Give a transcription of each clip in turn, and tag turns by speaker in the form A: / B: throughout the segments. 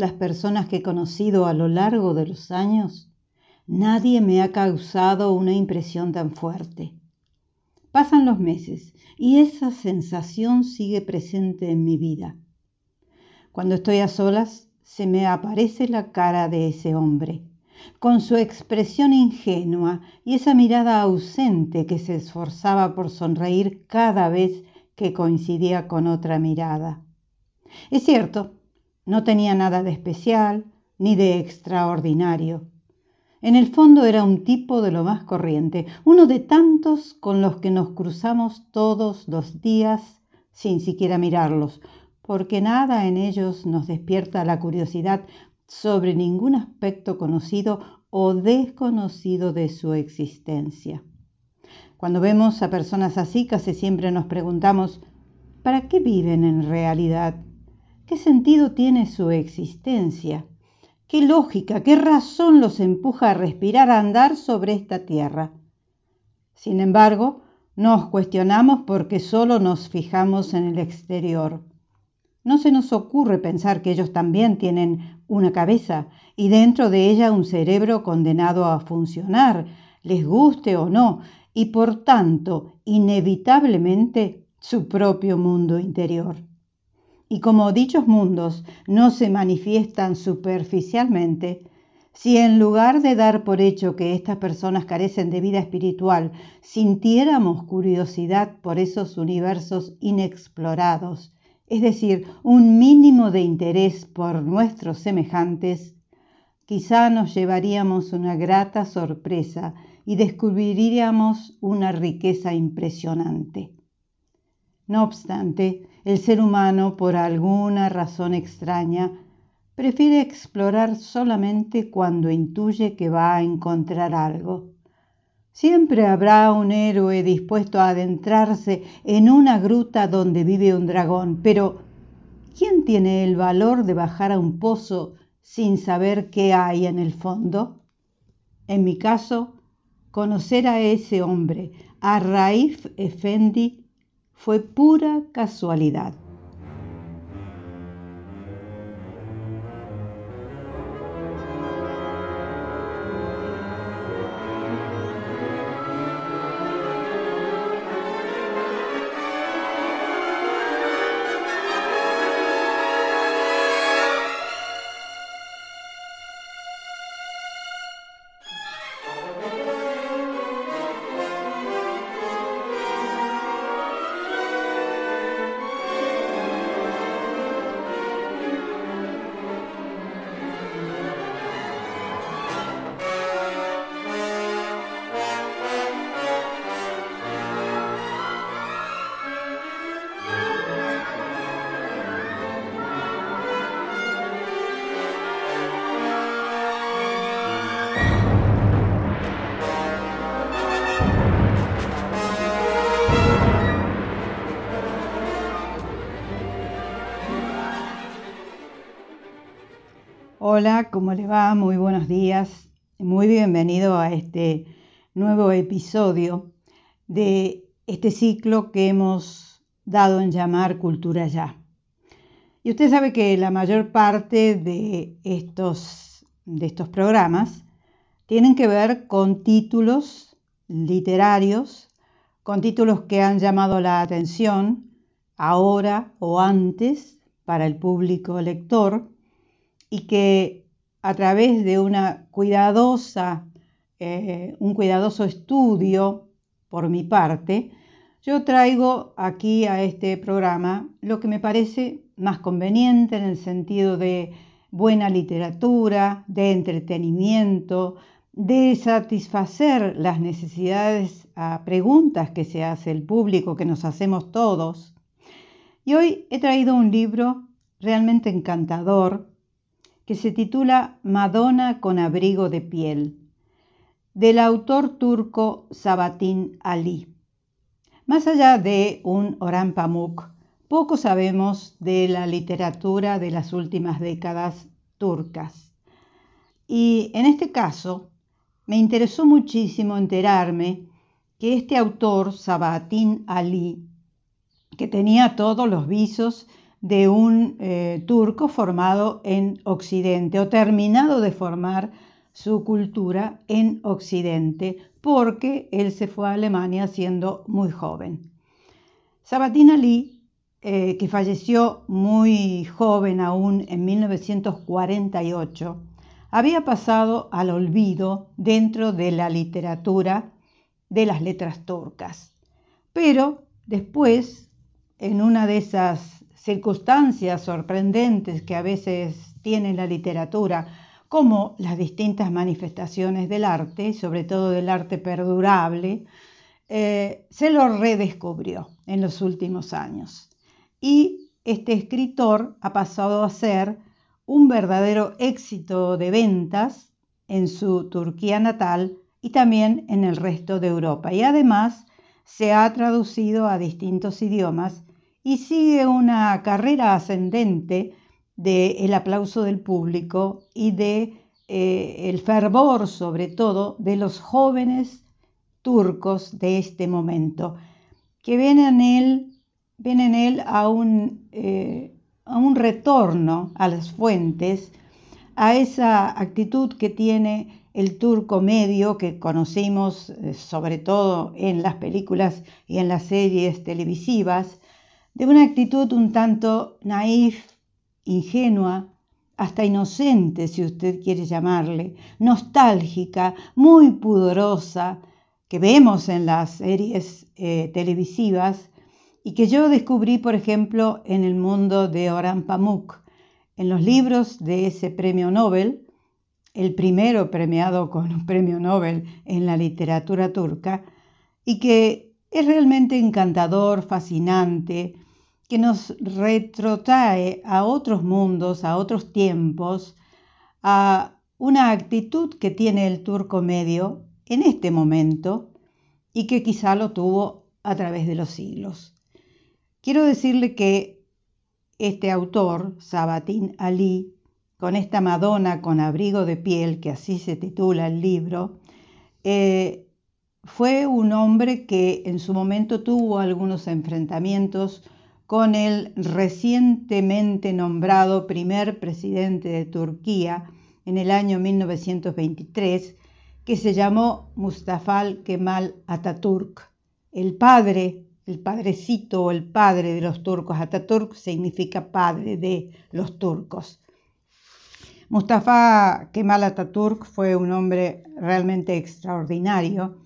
A: Las personas que he conocido a lo largo de los años, nadie me ha causado una impresión tan fuerte. Pasan los meses y esa sensación sigue presente en mi vida. Cuando estoy a solas, se me aparece la cara de ese hombre, con su expresión ingenua y esa mirada ausente que se esforzaba por sonreír cada vez que coincidía con otra mirada. Es cierto, no tenía nada de especial ni de extraordinario. En el fondo era un tipo de lo más corriente, uno de tantos con los que nos cruzamos todos los días sin siquiera mirarlos, porque nada en ellos nos despierta la curiosidad sobre ningún aspecto conocido o desconocido de su existencia. Cuando vemos a personas así, casi siempre nos preguntamos, ¿para qué viven en realidad? ¿Qué sentido tiene su existencia? ¿Qué lógica, qué razón los empuja a respirar, a andar sobre esta tierra? Sin embargo, nos cuestionamos porque solo nos fijamos en el exterior. No se nos ocurre pensar que ellos también tienen una cabeza y dentro de ella un cerebro condenado a funcionar, les guste o no, y por tanto, inevitablemente, su propio mundo interior. Y como dichos mundos no se manifiestan superficialmente, si en lugar de dar por hecho que estas personas carecen de vida espiritual, sintiéramos curiosidad por esos universos inexplorados, es decir, un mínimo de interés por nuestros semejantes, quizá nos llevaríamos una grata sorpresa y descubriríamos una riqueza impresionante. No obstante, el ser humano, por alguna razón extraña, prefiere explorar solamente cuando intuye que va a encontrar algo. Siempre habrá un héroe dispuesto a adentrarse en una gruta donde vive un dragón, pero ¿quién tiene el valor de bajar a un pozo sin saber qué hay en el fondo? En mi caso, conocer a ese hombre, a Raif Effendi, fue pura casualidad. Hola, ¿cómo le va? Muy buenos días. Muy bienvenido a este nuevo episodio de este ciclo que hemos dado en llamar Cultura Ya. Y usted sabe que la mayor parte de estos, de estos programas tienen que ver con títulos literarios, con títulos que han llamado la atención ahora o antes para el público lector y que a través de una cuidadosa, eh, un cuidadoso estudio por mi parte, yo traigo aquí a este programa lo que me parece más conveniente en el sentido de buena literatura, de entretenimiento, de satisfacer las necesidades a preguntas que se hace el público, que nos hacemos todos. Y hoy he traído un libro realmente encantador que se titula Madonna con abrigo de piel, del autor turco Sabatin Ali. Más allá de un Orhan Pamuk, poco sabemos de la literatura de las últimas décadas turcas. Y en este caso, me interesó muchísimo enterarme que este autor, Sabatin Ali, que tenía todos los visos de un eh, turco formado en Occidente o terminado de formar su cultura en Occidente, porque él se fue a Alemania siendo muy joven. Sabatín Ali, eh, que falleció muy joven aún en 1948, había pasado al olvido dentro de la literatura de las letras turcas. Pero después, en una de esas circunstancias sorprendentes que a veces tiene la literatura, como las distintas manifestaciones del arte, sobre todo del arte perdurable, eh, se lo redescubrió en los últimos años. Y este escritor ha pasado a ser un verdadero éxito de ventas en su Turquía natal y también en el resto de Europa. Y además se ha traducido a distintos idiomas y sigue una carrera ascendente del aplauso del público y de eh, el fervor sobre todo de los jóvenes turcos de este momento, que ven en él, ven en él a, un, eh, a un retorno a las fuentes, a esa actitud que tiene el turco medio que conocimos eh, sobre todo en las películas y en las series televisivas, de una actitud un tanto naif, ingenua, hasta inocente, si usted quiere llamarle, nostálgica, muy pudorosa, que vemos en las series eh, televisivas y que yo descubrí, por ejemplo, en el mundo de Orhan Pamuk, en los libros de ese premio Nobel, el primero premiado con un premio Nobel en la literatura turca, y que es realmente encantador, fascinante, que nos retrotrae a otros mundos, a otros tiempos, a una actitud que tiene el turco medio en este momento y que quizá lo tuvo a través de los siglos. Quiero decirle que este autor, Sabatín Ali, con esta Madonna con abrigo de piel, que así se titula el libro, eh, fue un hombre que en su momento tuvo algunos enfrentamientos con el recientemente nombrado primer presidente de Turquía en el año 1923, que se llamó Mustafa Kemal Atatürk, el padre, el padrecito o el padre de los turcos. Atatürk significa padre de los turcos. Mustafa Kemal Atatürk fue un hombre realmente extraordinario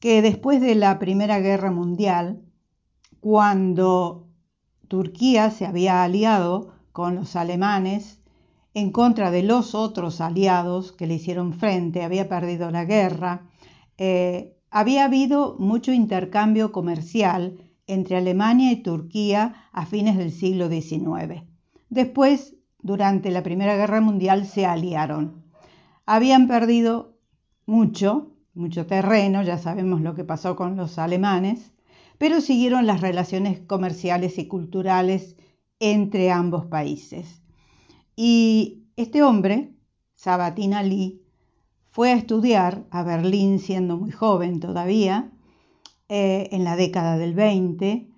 A: que después de la Primera Guerra Mundial, cuando Turquía se había aliado con los alemanes en contra de los otros aliados que le hicieron frente, había perdido la guerra. Eh, había habido mucho intercambio comercial entre Alemania y Turquía a fines del siglo XIX. Después, durante la Primera Guerra Mundial, se aliaron. Habían perdido mucho, mucho terreno, ya sabemos lo que pasó con los alemanes, pero siguieron las relaciones comerciales y culturales entre ambos países. Y este hombre, Sabatín Ali, fue a estudiar a Berlín siendo muy joven todavía, eh, en la década del 20,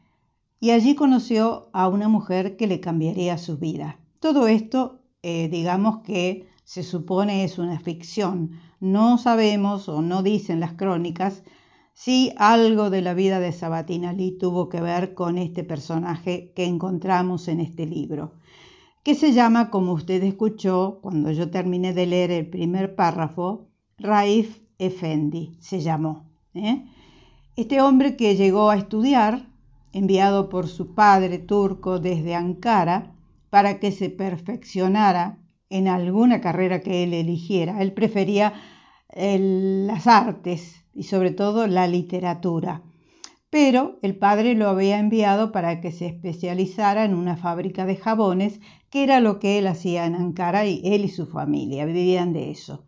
A: y allí conoció a una mujer que le cambiaría su vida. Todo esto, eh, digamos que se supone es una ficción. No sabemos o no dicen las crónicas Sí, algo de la vida de Sabatina Ali tuvo que ver con este personaje que encontramos en este libro, que se llama, como usted escuchó cuando yo terminé de leer el primer párrafo, Raif Efendi, se llamó. ¿eh? Este hombre que llegó a estudiar, enviado por su padre turco desde Ankara, para que se perfeccionara en alguna carrera que él eligiera. Él prefería las artes, y sobre todo la literatura. Pero el padre lo había enviado para que se especializara en una fábrica de jabones, que era lo que él hacía en Ankara y él y su familia vivían de eso.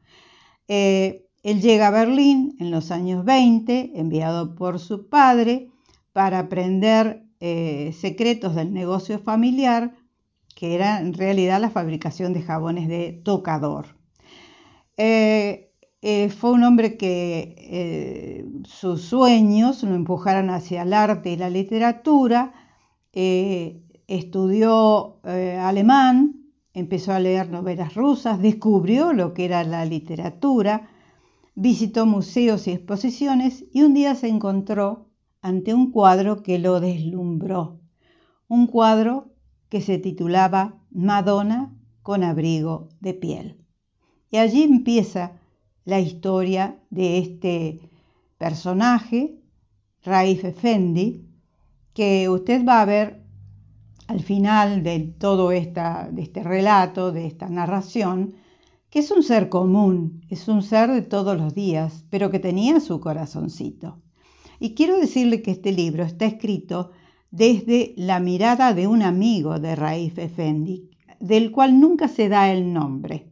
A: Eh, él llega a Berlín en los años 20, enviado por su padre, para aprender eh, secretos del negocio familiar, que era en realidad la fabricación de jabones de tocador. Eh, eh, fue un hombre que eh, sus sueños lo empujaron hacia el arte y la literatura. Eh, estudió alemán, empezó a leer novelas rusas, descubrió lo que era la literatura, visitó museos y exposiciones y un día se encontró ante un cuadro que lo deslumbró, un cuadro que se titulaba Madonna con abrigo de piel. Y allí empieza la historia de este personaje, Raif Effendi, que usted va a ver al final de todo esta, de este relato, de esta narración, que es un ser común, es un ser de todos los días, pero que tenía su corazoncito. Y quiero decirle que este libro está escrito desde la mirada de un amigo de Raif Effendi, del cual nunca se da el nombre.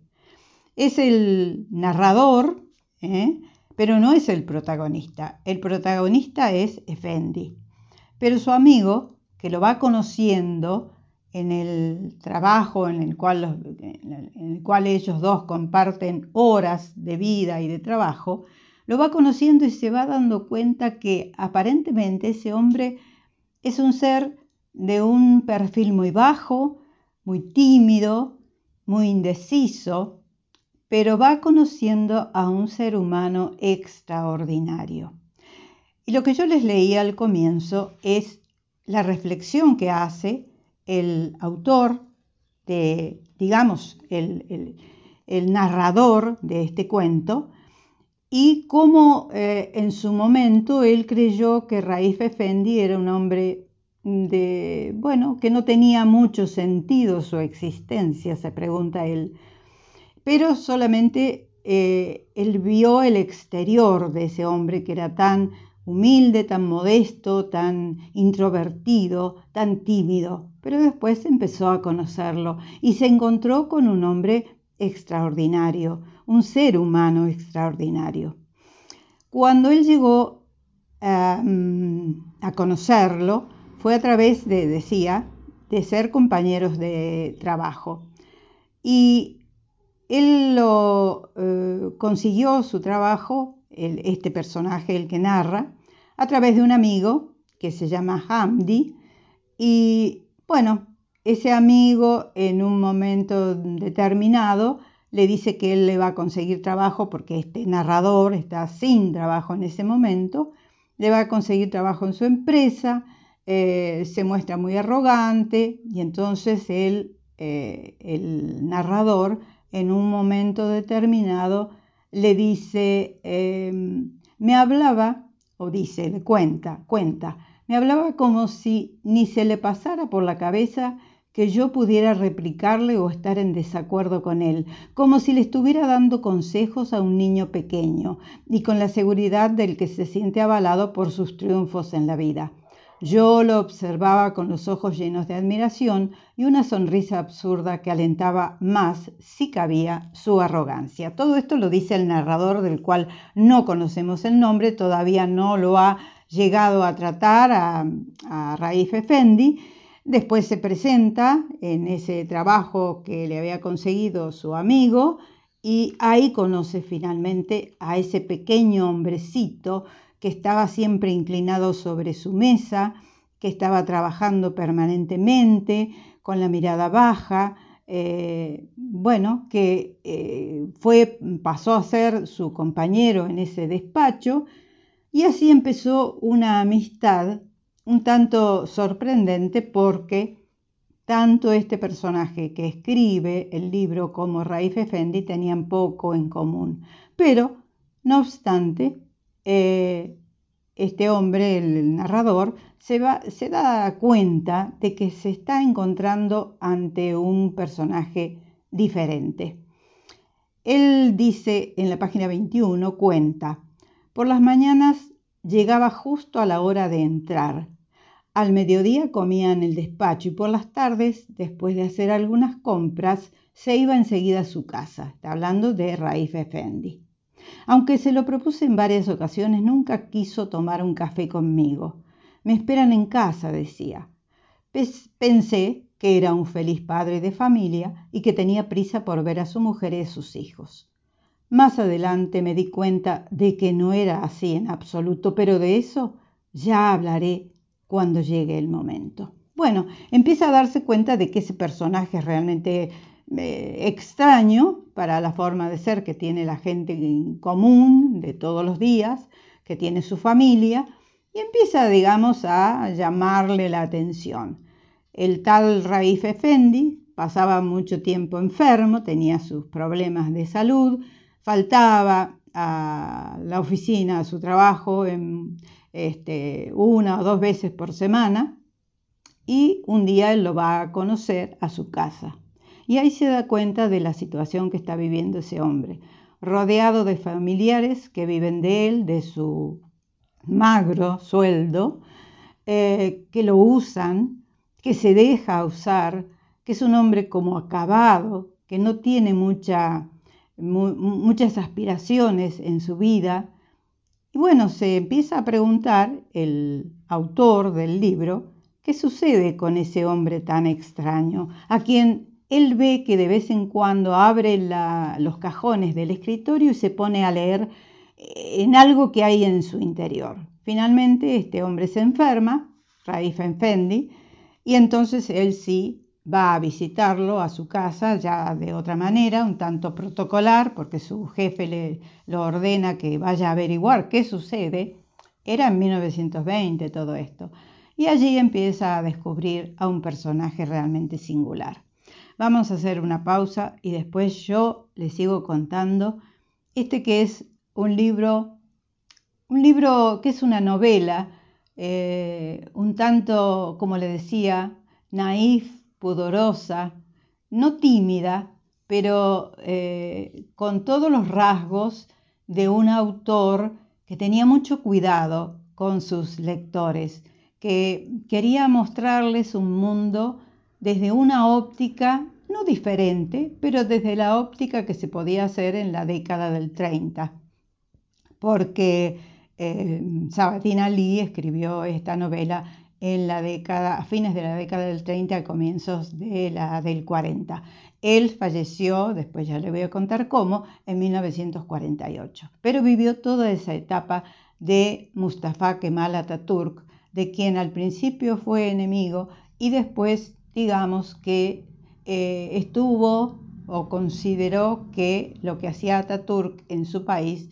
A: Es el narrador, ¿eh? pero no es el protagonista. El protagonista es Effendi. Pero su amigo, que lo va conociendo en el trabajo en el, cual en el cual ellos dos comparten horas de vida y de trabajo, lo va conociendo y se va dando cuenta que aparentemente ese hombre es un ser de un perfil muy bajo, muy tímido, muy indeciso, pero va conociendo a un ser humano extraordinario. Y lo que yo les leía al comienzo es la reflexión que hace el autor de, digamos, el, narrador de este cuento, y cómo eh, en su momento él creyó que Raif Effendi era un hombre de, bueno, que no tenía mucho sentido su existencia, se pregunta él, pero solamente eh, él vio el exterior de ese hombre que era tan humilde, tan modesto, tan introvertido, tan tímido, pero después empezó a conocerlo y se encontró con un hombre extraordinario, un ser humano extraordinario. Cuando él llegó mm, a, conocerlo, fue a través de, decía, de ser compañeros de trabajo. Y él lo eh, consiguió su trabajo, este personaje, el que narra, a través de un amigo que se llama Hamdi. Y bueno, ese amigo en un momento determinado le dice que él le va a conseguir trabajo porque este narrador está sin trabajo en ese momento, le va a conseguir trabajo en su empresa, eh, se muestra muy arrogante y entonces él, eh, el narrador, en un momento determinado le dice, em, me hablaba o dice, le cuenta, cuenta, me hablaba como si ni se le pasara por la cabeza que yo pudiera replicarle o estar en desacuerdo con él, como si le estuviera dando consejos a un niño pequeño y con la seguridad del que se siente avalado por sus triunfos en la vida. Yo lo observaba con los ojos llenos de admiración y una sonrisa absurda que alentaba más, si cabía, su arrogancia. Todo esto lo dice el narrador del cual no conocemos el nombre, todavía no lo ha llegado a tratar a, Raif Effendi. Después se presenta en ese trabajo que le había conseguido su amigo y ahí conoce finalmente a ese pequeño hombrecito que estaba siempre inclinado sobre su mesa, que estaba trabajando permanentemente, con la mirada baja, eh, bueno, que eh, fue, pasó a ser su compañero en ese despacho, y así empezó una amistad un tanto sorprendente porque tanto este personaje que escribe el libro como Raif Effendi tenían poco en común. Pero, no obstante, eh, este hombre, el, narrador, se, da cuenta de que se está encontrando ante un personaje diferente. Él dice en la página 21, cuenta, por las mañanas llegaba justo a la hora de entrar. Al mediodía comía en el despacho y por las tardes, después de hacer algunas compras, se iba enseguida a su casa. Está hablando de Raif Effendi. Aunque se lo propuse en varias ocasiones, nunca quiso tomar un café conmigo. Me esperan en casa, decía. Pensé que era un feliz padre de familia y que tenía prisa por ver a su mujer y a sus hijos. Más adelante me di cuenta de que no era así en absoluto, pero de eso ya hablaré cuando llegue el momento. Bueno, empieza a darse cuenta de que ese personaje realmente extraño para la forma de ser que tiene la gente común de todos los días, que tiene su familia, y empieza, digamos, a llamarle la atención. El tal Raif Effendi pasaba mucho tiempo enfermo, tenía sus problemas de salud, faltaba a la oficina, a su trabajo, en, este, una o dos veces por semana, y un día él lo va a conocer a su casa. Y ahí se da cuenta de la situación que está viviendo ese hombre, rodeado de familiares que viven de él, de su magro sueldo, eh, que lo usan, que se deja usar, que es un hombre como acabado, que no tiene mucha, muchas aspiraciones en su vida. Y bueno, se empieza a preguntar el autor del libro, ¿Qué sucede con ese hombre tan extraño, a quien él ve que de vez en cuando abre los cajones del escritorio y se pone a leer eh, en algo que hay en su interior? Finalmente, este hombre se enferma, Raif Enfendi, y entonces él sí va a visitarlo a su casa ya de otra manera, un tanto protocolar, porque su jefe le lo ordena que vaya a averiguar qué sucede. Era en 1920 todo esto y allí empieza a descubrir a un personaje realmente singular. Vamos a hacer una pausa y después yo les sigo contando este que es un libro, un libro que es una novela, eh, un tanto, como le decía, naif, pudorosa, no tímida, pero eh, con todos los rasgos de un autor que tenía mucho cuidado con sus lectores que quería mostrarles un mundo desde una óptica no diferente, pero desde la óptica que se podía hacer en la década del 30, porque eh, Sabatina Ali escribió esta novela en la década, a fines de la década del 30, a comienzos de la del 40. Él falleció, después ya le voy a contar cómo, en 1948, pero vivió toda esa etapa de Mustafa Kemal Atatürk, de quien al principio fue enemigo y después digamos que eh, estuvo o consideró que lo que hacía Ataturk en su país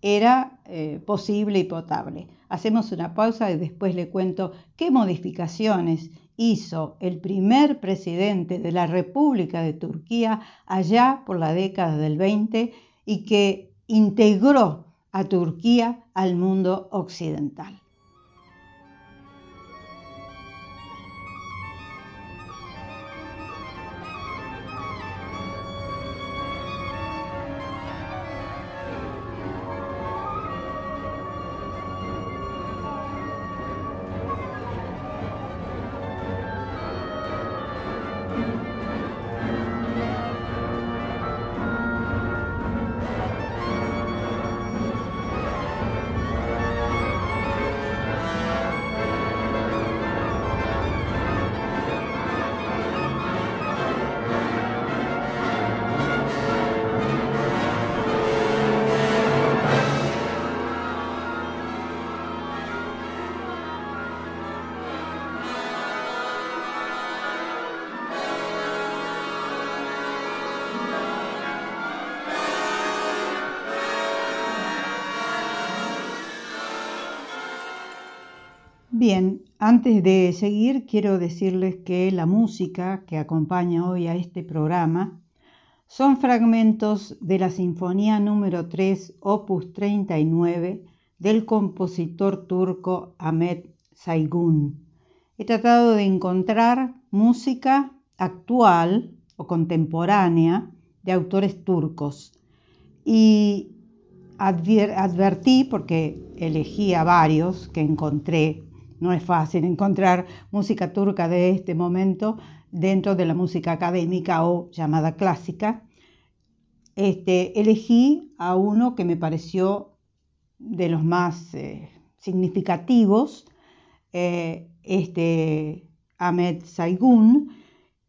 A: era eh, posible y potable. Hacemos una pausa y después le cuento qué modificaciones hizo el primer presidente de la República de Turquía allá por la década del 20 y que integró a Turquía al mundo occidental. Bien, antes de seguir quiero decirles que la música que acompaña hoy a este programa son fragmentos de la Sinfonía número 3, opus 39 del compositor turco Ahmet Saygun. He tratado de encontrar música actual o contemporánea de autores turcos y advertí, porque elegí a varios que encontré no es fácil encontrar música turca de este momento dentro de la música académica o llamada clásica. Este, elegí a uno que me pareció de los más eh, significativos, eh, este Ahmed Saigun.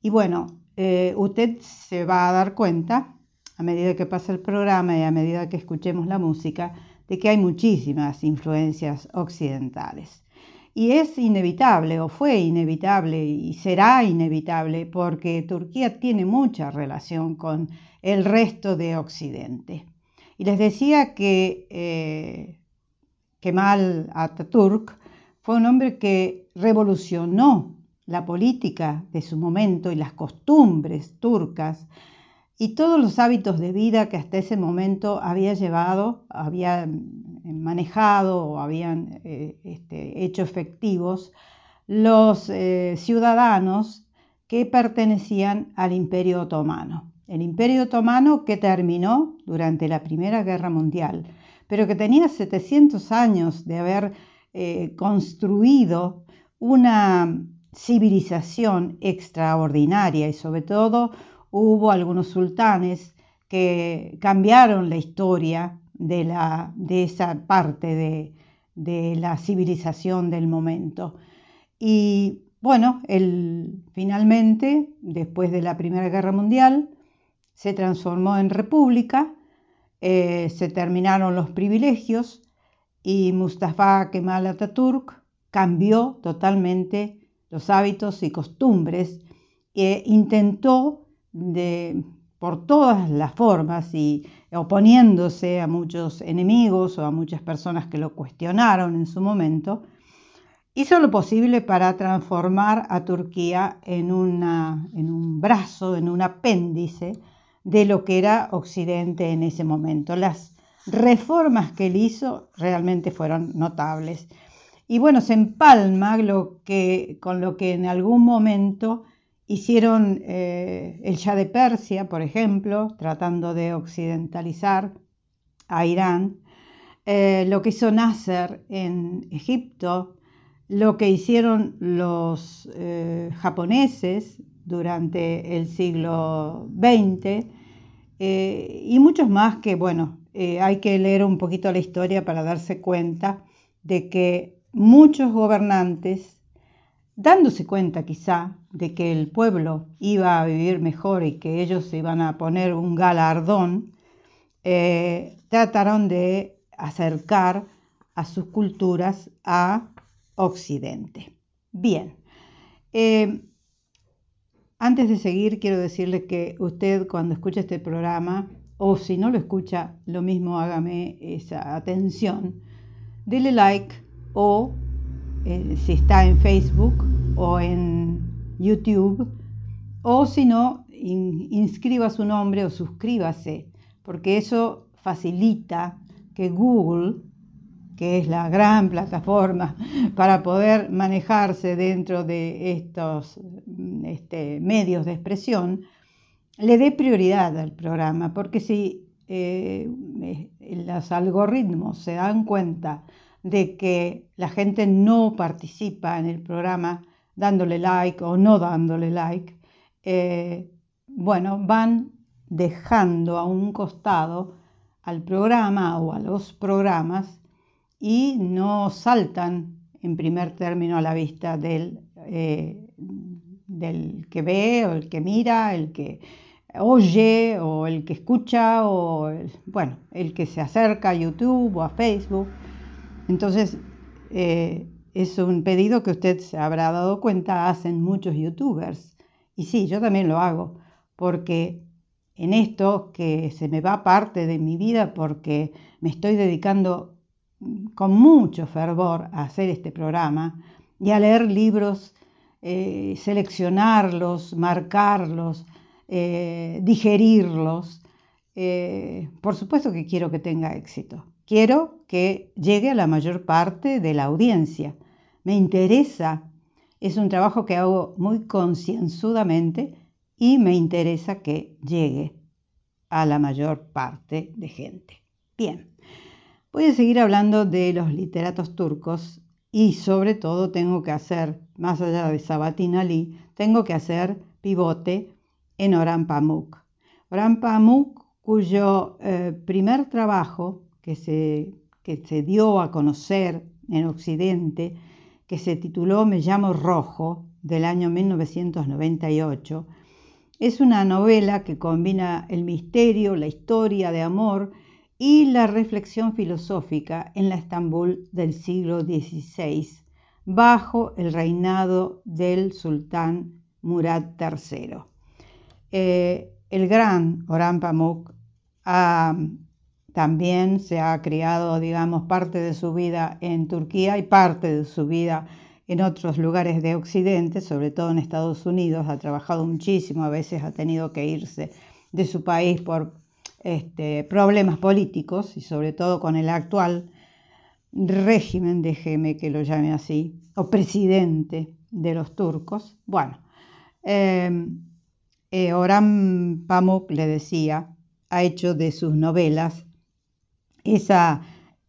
A: Y bueno, eh, usted se va a dar cuenta, a medida que pasa el programa y a medida que escuchemos la música, de que hay muchísimas influencias occidentales. Y es inevitable, o fue inevitable, y será inevitable, porque Turquía tiene mucha relación con el resto de Occidente. Y les decía que eh, Kemal Atatürk fue un hombre que revolucionó la política de su momento y las costumbres turcas y todos los hábitos de vida que hasta ese momento había llevado, había manejado o habían eh, este, hecho efectivos los eh, ciudadanos que pertenecían al Imperio Otomano. El Imperio Otomano que terminó durante la Primera Guerra Mundial, pero que tenía 700 años de haber eh, construido una civilización extraordinaria y sobre todo hubo algunos sultanes que cambiaron la historia de, la, de esa parte de, de, la civilización del momento. Y bueno, él finalmente, después de la Primera Guerra Mundial, se transformó en república, eh, se terminaron los privilegios y Mustafa Kemal Atatürk cambió totalmente los hábitos y costumbres e intentó de, por todas las formas y oponiéndose a muchos enemigos o a muchas personas que lo cuestionaron en su momento, hizo lo posible para transformar a Turquía en, en un brazo, en un apéndice de lo que era Occidente en ese momento. Las reformas que él hizo realmente fueron notables. Y bueno, se empalma lo que, con lo que en algún momento hicieron eh, el Shah de Persia, por ejemplo, tratando de occidentalizar a Irán, eh, lo que hizo Nasser en Egipto, lo que hicieron los eh, japoneses durante el siglo XX y muchos más que, bueno, hay que leer un poquito la historia para darse cuenta de que muchos gobernantes, dándose cuenta quizá de que el pueblo iba a vivir mejor y que ellos se iban a poner un galardón, eh, trataron de acercar a sus culturas a Occidente. Bien, eh, antes de seguir quiero decirle que usted cuando escucha este programa, o si no lo escucha, lo mismo hágame esa atención, dele like o eh, si está en Facebook o en YouTube, o si no, inscriba su nombre o suscríbase, porque eso facilita que Google, que es la gran plataforma para poder manejarse dentro de estos este, medios de expresión, le dé prioridad al programa, porque si eh, los algoritmos se dan cuenta de que la gente no participa en el programa dándole like o no dándole like, eh, bueno, van dejando a un costado al programa o a los programas y no saltan en primer término a la vista del, eh, del que ve o el que mira, el que oye o el que escucha o bueno, el que se acerca a YouTube o a Facebook. Entonces, eh, es un pedido que usted se habrá dado cuenta, hacen muchos youtubers. Y sí, yo también lo hago, porque en esto que se me va parte de mi vida, porque me estoy dedicando con mucho fervor a hacer este programa y a leer libros, eh, seleccionarlos, marcarlos, eh, digerirlos. por supuesto que quiero que tenga éxito. Quiero que llegue a la mayor parte de la audiencia. Me interesa. Es un trabajo que hago muy concienzudamente y me interesa que llegue a la mayor parte de gente. Bien, voy a seguir hablando de los literatos turcos y sobre todo tengo que hacer, más allá de Sabatin Ali, tengo que hacer pivote en Orhan Pamuk. Orhan Pamuk, cuyo eh, primer trabajo que se, que se dio a conocer en Occidente, que se tituló Me llamo Rojo, del año 1998, es una novela que combina el misterio, la historia de amor y la reflexión filosófica en la Estambul del siglo XVI, bajo el reinado del sultán Murad III. Eh, el gran Orhan Pamuk también se ha criado, digamos, parte de su vida en Turquía y parte de su vida en otros lugares de Occidente, sobre todo en Estados Unidos. Ha trabajado muchísimo, a veces ha tenido que irse de su país por este, problemas políticos y sobre todo con el actual régimen, déjeme que lo llame así, o presidente de los turcos. Bueno, eh, eh, Orhan Pamuk le decía, ha hecho de sus novelas esa,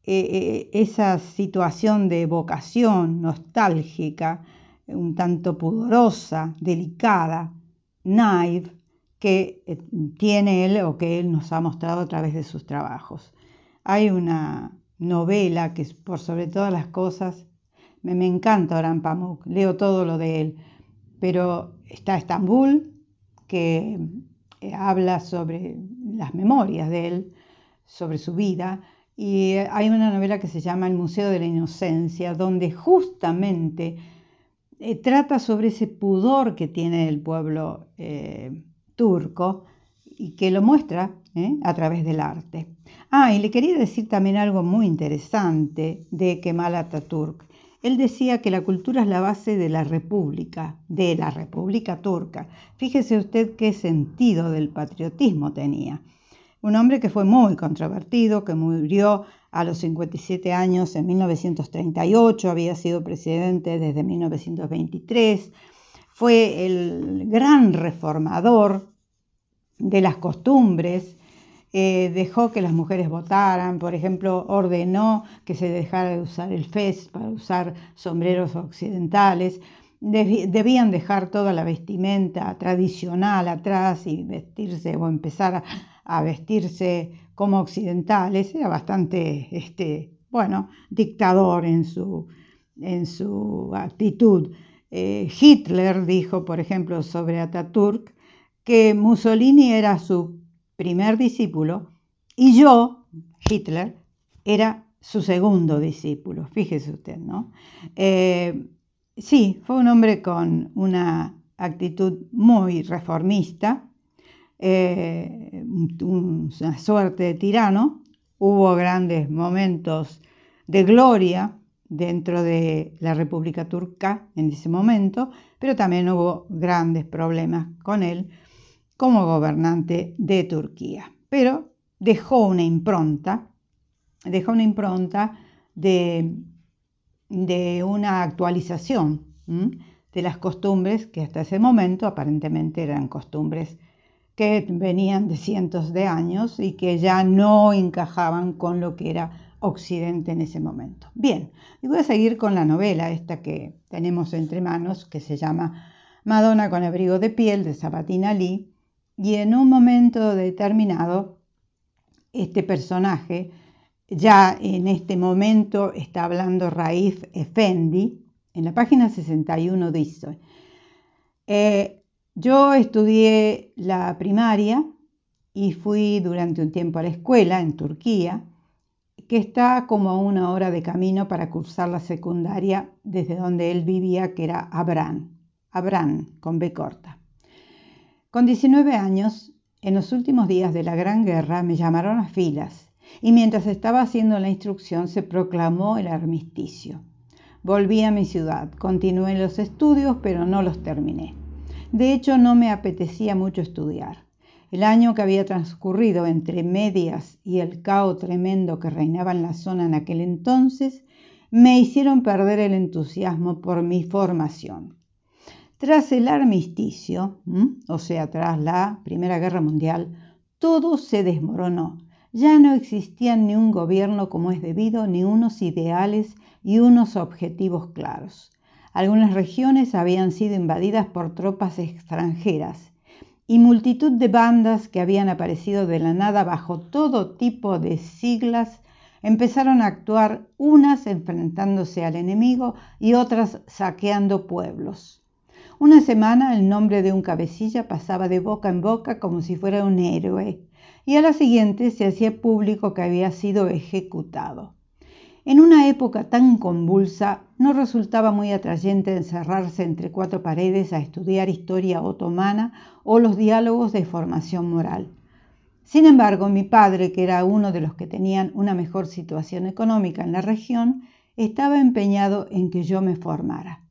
A: eh, esa situación de vocación nostálgica, un tanto pudorosa, delicada, naive, que tiene él o que él nos ha mostrado a través de sus trabajos. Hay una novela que por sobre todas las cosas, me, me encanta Orhan Pamuk, leo todo lo de él, pero está Estambul, que eh, habla sobre las memorias de él, sobre su vida, y hay una novela que se llama El Museo de la Inocencia, donde justamente eh, trata sobre ese pudor que tiene el pueblo eh, turco y que lo muestra a través del arte. Ah, y le quería decir también algo muy interesante de Kemal Atatürk. Él decía que la cultura es la base de la república, de la república turca. Fíjese usted qué sentido del patriotismo tenía. Un hombre que fue muy controvertido, que murió a los 57 años en 1938, había sido presidente desde 1923, fue el gran reformador de las costumbres, eh, dejó que las mujeres votaran, por ejemplo, ordenó que se dejara de usar el fez para usar sombreros occidentales, debían dejar toda la vestimenta tradicional atrás y vestirse o empezar a, vestirse como occidentales, era bastante, este, bueno, dictador en su, en su actitud. Eh, Hitler dijo, por ejemplo, sobre Ataturk, que Mussolini era su primer discípulo y yo, Hitler, era su segundo discípulo, fíjese usted, ¿no? Eh, sí, fue un hombre con una actitud muy reformista, eh, una suerte de tirano, hubo grandes momentos de gloria dentro de la República Turca en ese momento, pero también hubo grandes problemas con él como gobernante de Turquía. Pero dejó una impronta, dejó una impronta de, de una actualización de las costumbres que hasta ese momento aparentemente eran costumbres que venían de cientos de años y que ya no encajaban con lo que era Occidente en ese momento. Bien, y voy a seguir con la novela esta que tenemos entre manos, que se llama Madonna con abrigo de piel de Sabatina Lee, y en un momento determinado, este personaje, ya en este momento está hablando Raif Effendi, en la página 61 dice, eh, yo estudié la primaria y fui durante un tiempo a la escuela en Turquía, que está como a una hora de camino para cursar la secundaria desde donde él vivía, que era Abran, Abran con B corta. Con 19 años, en los últimos días de la Gran Guerra, me llamaron a filas y mientras estaba haciendo la instrucción se proclamó el armisticio. Volví a mi ciudad, continué los estudios, pero no los terminé. De hecho, no me apetecía mucho estudiar. El año que había transcurrido entre medias y el caos tremendo que reinaba en la zona en aquel entonces me hicieron perder el entusiasmo por mi formación. Tras el armisticio, o sea, tras la Primera Guerra Mundial, todo se desmoronó. Ya no existían ni un gobierno como es debido, ni unos ideales y unos objetivos claros. Algunas regiones habían sido invadidas por tropas extranjeras y multitud de bandas que habían aparecido de la nada bajo todo tipo de siglas empezaron a actuar unas enfrentándose al enemigo y otras saqueando pueblos. Una semana el nombre de un cabecilla pasaba de boca en boca como si fuera un héroe, y a la siguiente se hacía público que había sido ejecutado. En una época tan convulsa, no resultaba muy atrayente encerrarse entre cuatro paredes a estudiar historia otomana o los diálogos de formación moral. Sin embargo, mi padre, que era uno de los que tenían una mejor situación económica en la región, estaba empeñado en que yo me formara.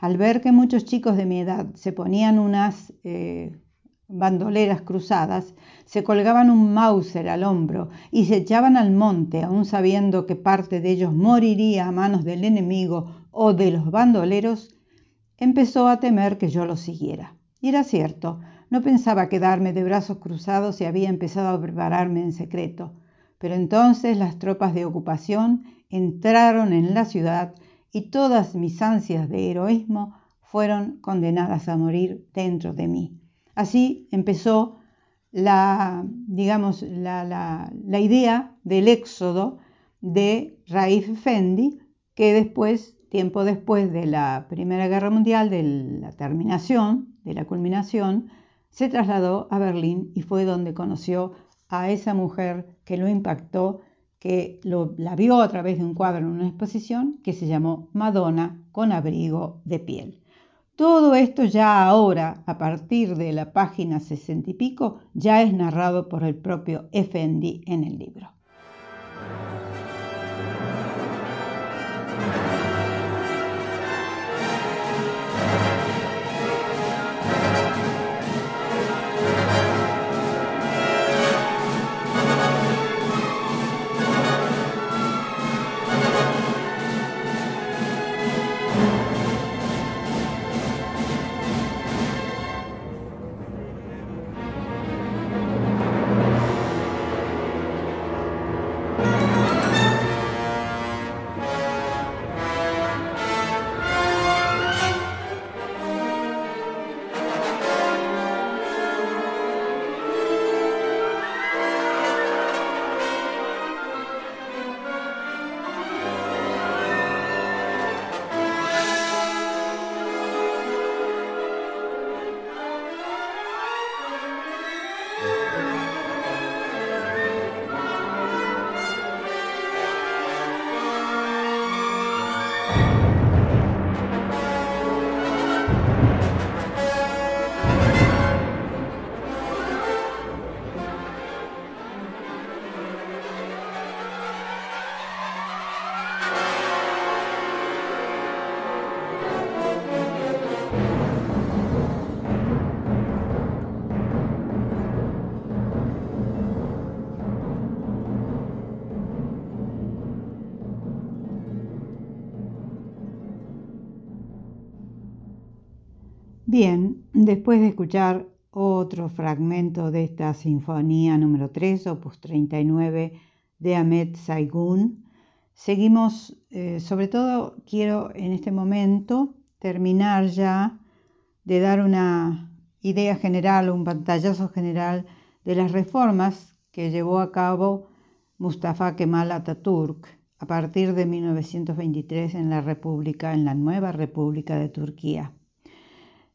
A: Al ver que muchos chicos de mi edad se ponían unas eh, bandoleras cruzadas, se colgaban un Mauser al hombro y se echaban al monte, aun sabiendo que parte de ellos moriría a manos del enemigo o de los bandoleros, empezó a temer que yo lo siguiera. Y era cierto, no pensaba quedarme de brazos cruzados y había empezado a prepararme en secreto. Pero entonces las tropas de ocupación entraron en la ciudad y todas mis ansias de heroísmo fueron condenadas a morir dentro de mí. Así empezó la, digamos, la, idea del éxodo de Raif Fendi, que después, tiempo después de la Primera Guerra Mundial, de la terminación, de la culminación, se trasladó a Berlín y fue donde conoció a esa mujer que lo impactó, que la vio a través de un cuadro en una exposición que se llamó Madonna con abrigo de piel. Todo esto ya ahora, a partir de la página sesenta y pico, ya es narrado por el propio Effendi en el libro. Bien, después de escuchar otro fragmento de esta sinfonía número 3, opus 39 de Ahmed Saigun, seguimos, eh, sobre todo quiero en este momento terminar ya de dar una idea general, un pantallazo general de las reformas que llevó a cabo Mustafa Kemal Atatürk a partir de 1923 en la República, en la nueva República de Turquía.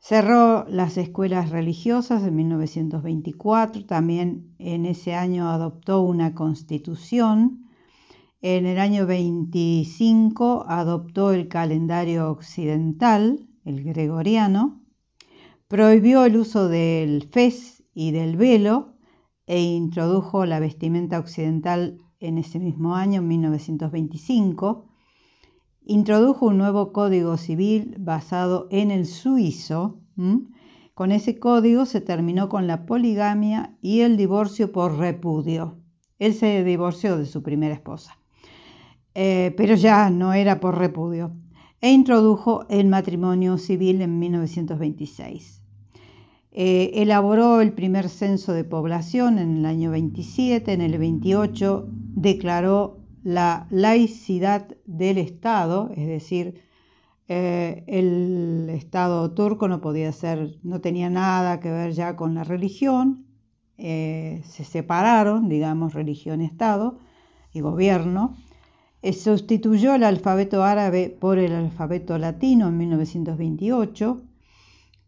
A: Cerró las escuelas religiosas en 1924, también en ese año adoptó una constitución. En el año 25 adoptó el calendario occidental, el gregoriano. Prohibió el uso del fez y del velo e introdujo la vestimenta occidental en ese mismo año, en 1925 introdujo un nuevo código civil basado en el suizo. Con ese código se terminó con la poligamia y el divorcio por repudio. Él se divorció de su primera esposa, eh, pero ya no era por repudio, e introdujo el matrimonio civil en 1926. Eh, elaboró el primer censo de población en el año 27, en el 28 declaró la laicidad del Estado, es decir, eh, el Estado turco no podía ser, no tenía nada que ver ya con la religión, eh, se separaron, digamos, religión Estado y gobierno, eh, sustituyó el alfabeto árabe por el alfabeto latino en 1928,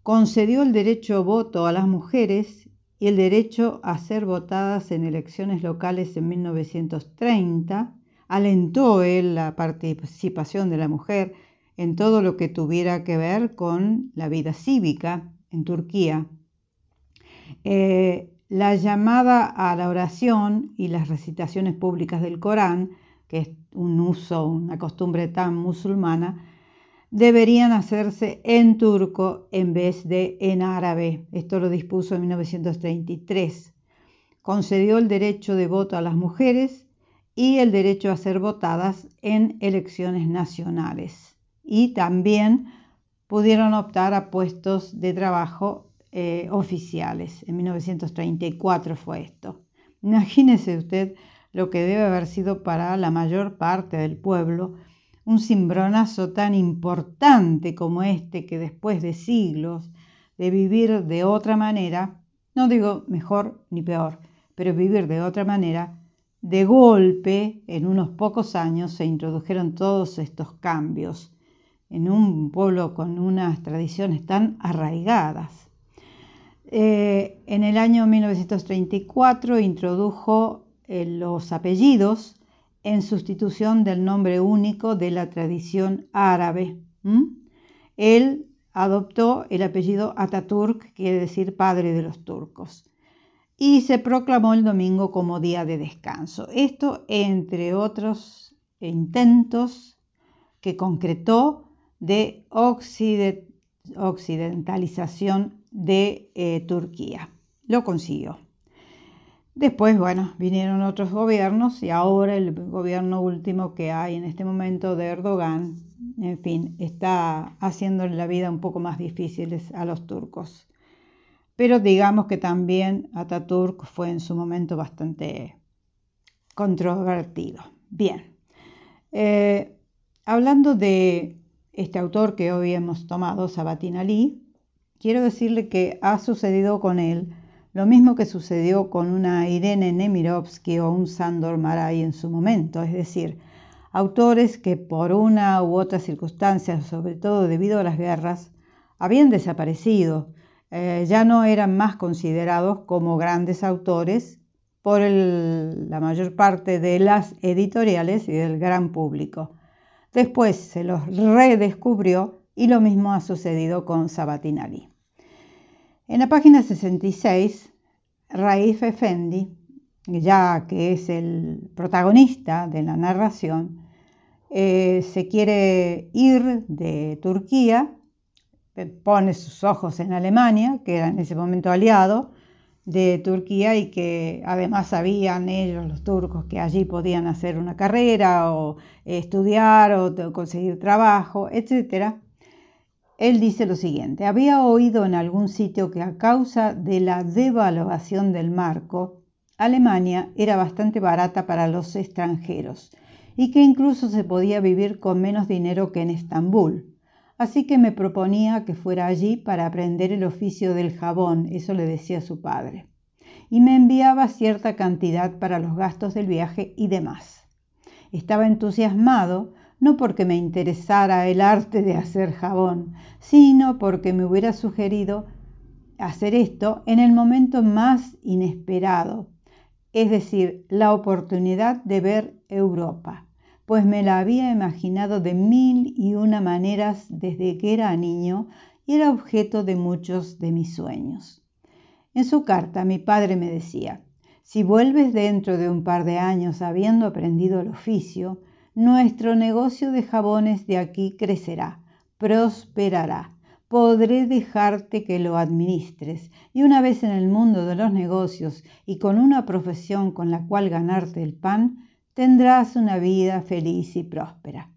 A: concedió el derecho a voto a las mujeres y el derecho a ser votadas en elecciones locales en 1930, alentó él la participación de la mujer en todo lo que tuviera que ver con la vida cívica en Turquía. Eh, la llamada a la oración y las recitaciones públicas del Corán, que es un uso, una costumbre tan musulmana, deberían hacerse en turco en vez de en árabe. Esto lo dispuso en 1933. Concedió el derecho de voto a las mujeres y el derecho a ser votadas en elecciones nacionales. Y también pudieron optar a puestos de trabajo eh, oficiales. En 1934 fue esto. Imagínese usted lo que debe haber sido para la mayor parte del pueblo un cimbronazo tan importante como este que después de siglos de vivir de otra manera, no digo mejor ni peor, pero vivir de otra manera, de golpe, en unos pocos años, se introdujeron todos estos cambios en un pueblo con unas tradiciones tan arraigadas. Eh, en el año 1934 introdujo eh, los apellidos en sustitución del nombre único de la tradición árabe. Él adoptó el apellido Ataturk, quiere decir padre de los turcos, y se proclamó el domingo como día de descanso. Esto, entre otros intentos que concretó de occidentalización de eh, Turquía. Lo consiguió. Después, bueno, vinieron otros gobiernos y ahora el gobierno último que hay en este momento de Erdogan, en fin, está haciendo la vida un poco más difícil a los turcos. Pero digamos que también Ataturk fue en su momento bastante controvertido. Bien, eh, hablando de este autor que hoy hemos tomado, Sabatin Ali, quiero decirle que ha sucedido con él lo mismo que sucedió con una Irene Nemirovsky o un Sandor Maray en su momento, es decir, autores que por una u otra circunstancia, sobre todo debido a las guerras, habían desaparecido, eh, ya no eran más considerados como grandes autores por la mayor parte de las editoriales y del gran público. Después se los redescubrió y lo mismo ha sucedido con Sabatinari. En la página 66, Raif Effendi, ya que es el protagonista de la narración, eh, se quiere ir de Turquía, pone sus ojos en Alemania, que era en ese momento aliado de Turquía y que además sabían ellos, los turcos, que allí podían hacer una carrera o estudiar o conseguir trabajo, etc. Él dice lo siguiente, había oído en algún sitio que a causa de la devaluación del marco, Alemania era bastante barata para los extranjeros y que incluso se podía vivir con menos dinero que en Estambul. Así que me proponía que fuera allí para aprender el oficio del jabón, eso le decía su padre, y me enviaba cierta cantidad para los gastos del viaje y demás. Estaba entusiasmado no porque me interesara el arte de hacer jabón, sino porque me hubiera sugerido hacer esto en el momento más inesperado, es decir, la oportunidad de ver Europa, pues me la había imaginado de mil y una maneras desde que era niño y era objeto de muchos de mis sueños. En su carta mi padre me decía, si vuelves dentro de un par de años habiendo aprendido el oficio, nuestro negocio de jabones de aquí crecerá, prosperará. Podré dejarte que lo administres y una vez en el mundo de los negocios y con una profesión con la cual ganarte el pan, tendrás una vida feliz y próspera.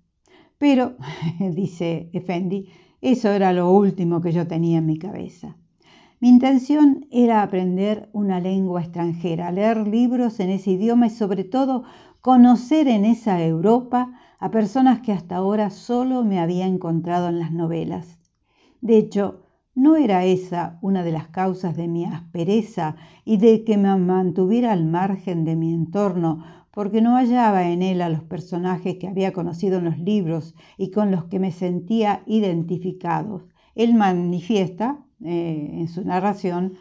A: Pero, dice Effendi, eso era lo último que yo tenía en mi cabeza. Mi intención era aprender una lengua extranjera, leer libros en ese idioma y sobre todo conocer en esa Europa a personas que hasta ahora solo me había encontrado en las novelas. De hecho, ¿no era esa una de las causas de mi aspereza y de que me mantuviera al margen de mi entorno porque no hallaba en él a los personajes que había conocido en los libros y con los que me sentía identificado? Él manifiesta eh, en su narración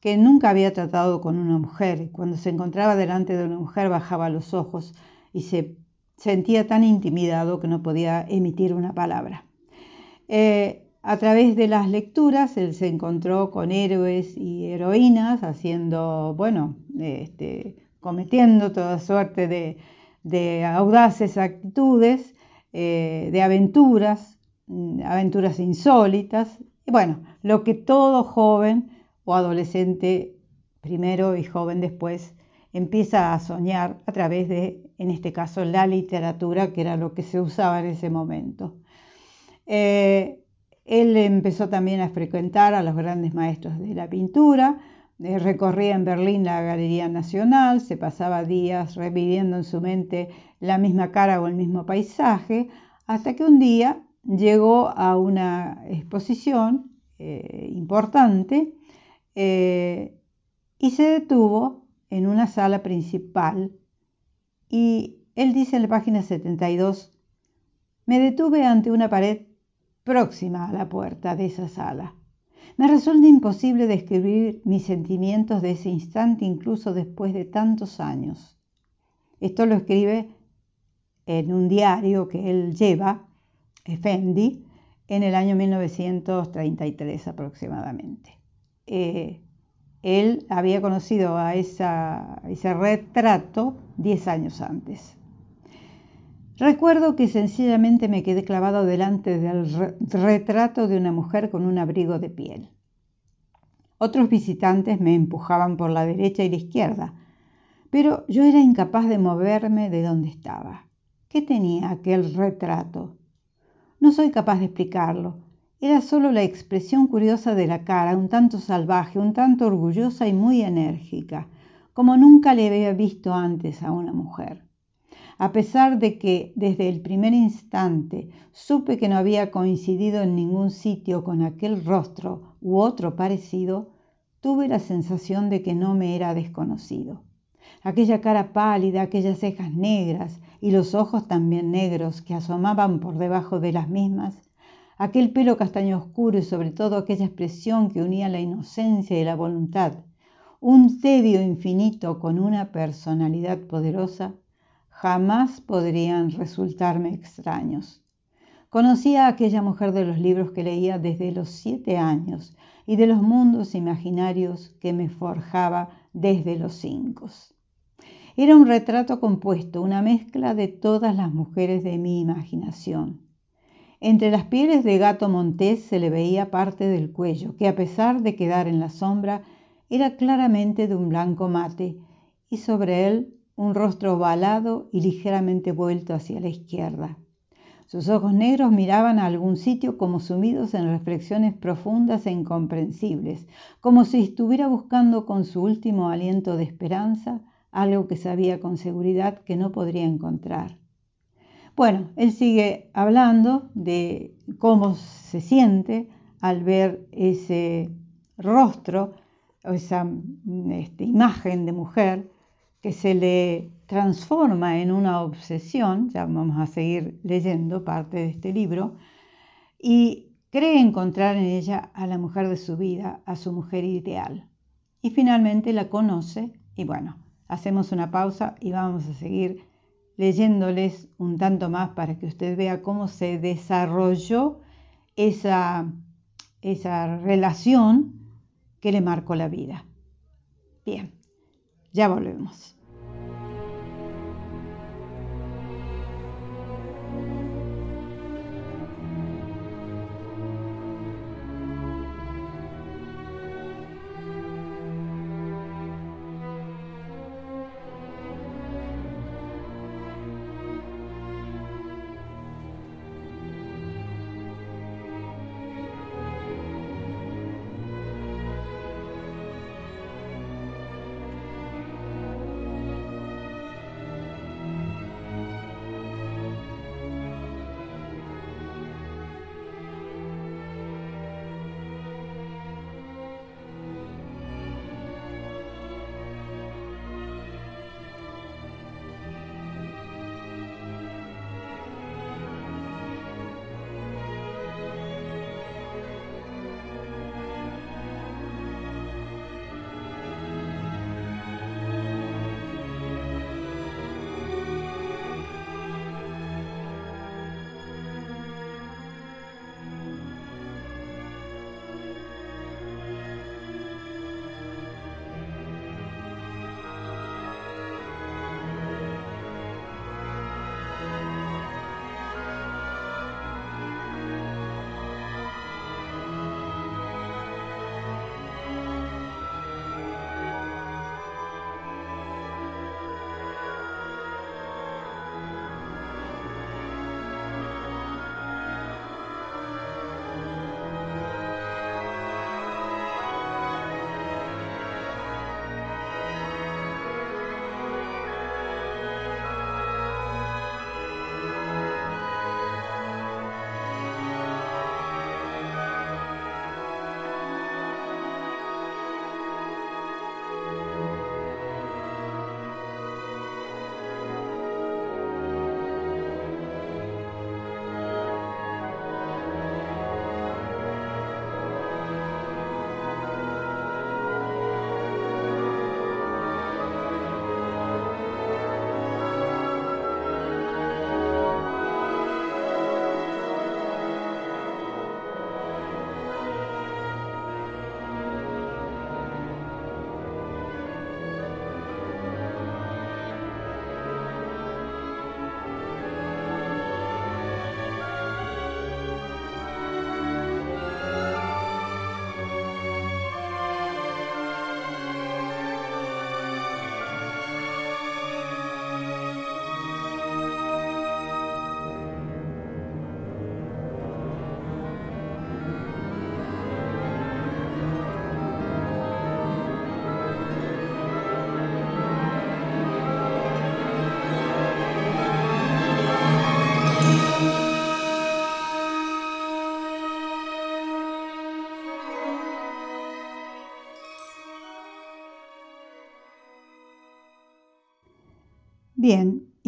A: que nunca había tratado con una mujer. Cuando se encontraba delante de una mujer bajaba los ojos y se sentía tan intimidado que no podía emitir una palabra. Eh, a través de las lecturas, él se encontró con héroes y heroínas haciendo, bueno, este, cometiendo toda suerte de, audaces actitudes, eh, de aventuras, mm, aventuras insólitas, y bueno, lo que todo joven o adolescente primero y joven después empieza a soñar a través de, en este caso, la literatura, que era lo que se usaba en ese momento. Eh, él empezó también a frecuentar a los grandes maestros de la pintura, eh, recorría en Berlín la Galería Nacional, se pasaba días reviviendo en su mente la misma cara o el mismo paisaje, hasta que un día llegó a una exposición eh, importante y se detuvo en una sala principal y él dice en la página 72, me detuve ante una pared próxima a la puerta de esa sala. Me resulta imposible describir mis sentimientos de ese instante incluso después de tantos años. Esto lo escribe en un diario que él lleva, Effendi, en el año 1933 aproximadamente. Eh, él había conocido a ese retrato diez años antes. Recuerdo que sencillamente me quedé clavado delante del retrato de una mujer con un abrigo de piel. Otros visitantes me empujaban por la derecha y la izquierda, pero yo era incapaz de moverme de donde estaba. ¿Qué tenía aquel retrato? No soy capaz de explicarlo, era solo la expresión curiosa de la cara, un tanto salvaje, un tanto orgullosa y muy enérgica, como nunca le había visto antes a una mujer. A pesar de que desde el primer instante supe que no había coincidido en ningún sitio con aquel rostro u otro parecido, tuve la sensación de que no me era desconocido. Aquella cara pálida, aquellas cejas negras y los ojos también negros que asomaban por debajo de las mismas, aquel pelo castaño oscuro y sobre todo aquella expresión que unía la inocencia y la voluntad, un tedio infinito con una personalidad poderosa, jamás podrían resultarme extraños. Conocía a aquella mujer de los libros que leía desde los siete años y de los mundos imaginarios que me forjaba desde los cinco. Era un retrato compuesto, una mezcla de todas las mujeres de mi imaginación. Entre las pieles de gato montés se le veía parte del cuello, que a pesar de quedar en la sombra, era claramente de un blanco mate, y sobre él un rostro ovalado y ligeramente vuelto hacia la izquierda. Sus ojos negros miraban a algún sitio como sumidos en reflexiones profundas e incomprensibles, como si estuviera buscando con su último aliento de esperanza algo que sabía con seguridad que no podría encontrar. Bueno, él sigue hablando de cómo se siente al ver ese rostro, esa este, imagen de mujer que se le transforma en una obsesión, ya vamos a seguir leyendo parte de este libro, y cree encontrar en ella a la mujer de su vida, a su mujer ideal. Y finalmente la conoce y bueno, hacemos una pausa y vamos a seguir leyéndoles un tanto más para que usted vea cómo se desarrolló esa, esa relación que le marcó la vida. Bien, ya volvemos.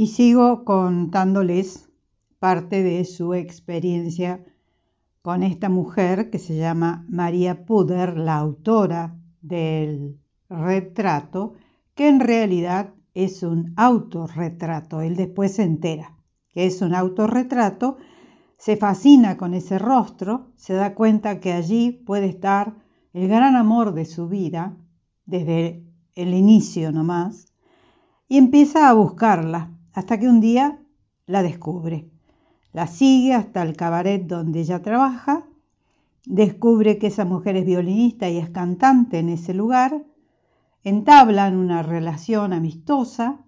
A: Y sigo contándoles parte de su experiencia con esta mujer que se llama María Puder, la autora del retrato, que en realidad es un autorretrato. Él después se entera que es un autorretrato, se fascina con ese rostro, se da cuenta que allí puede estar el gran amor de su vida, desde el inicio nomás, y empieza a buscarla, hasta que un día la descubre. La sigue hasta el cabaret donde ella trabaja, descubre que esa mujer es violinista y es cantante en ese lugar, entablan una relación amistosa,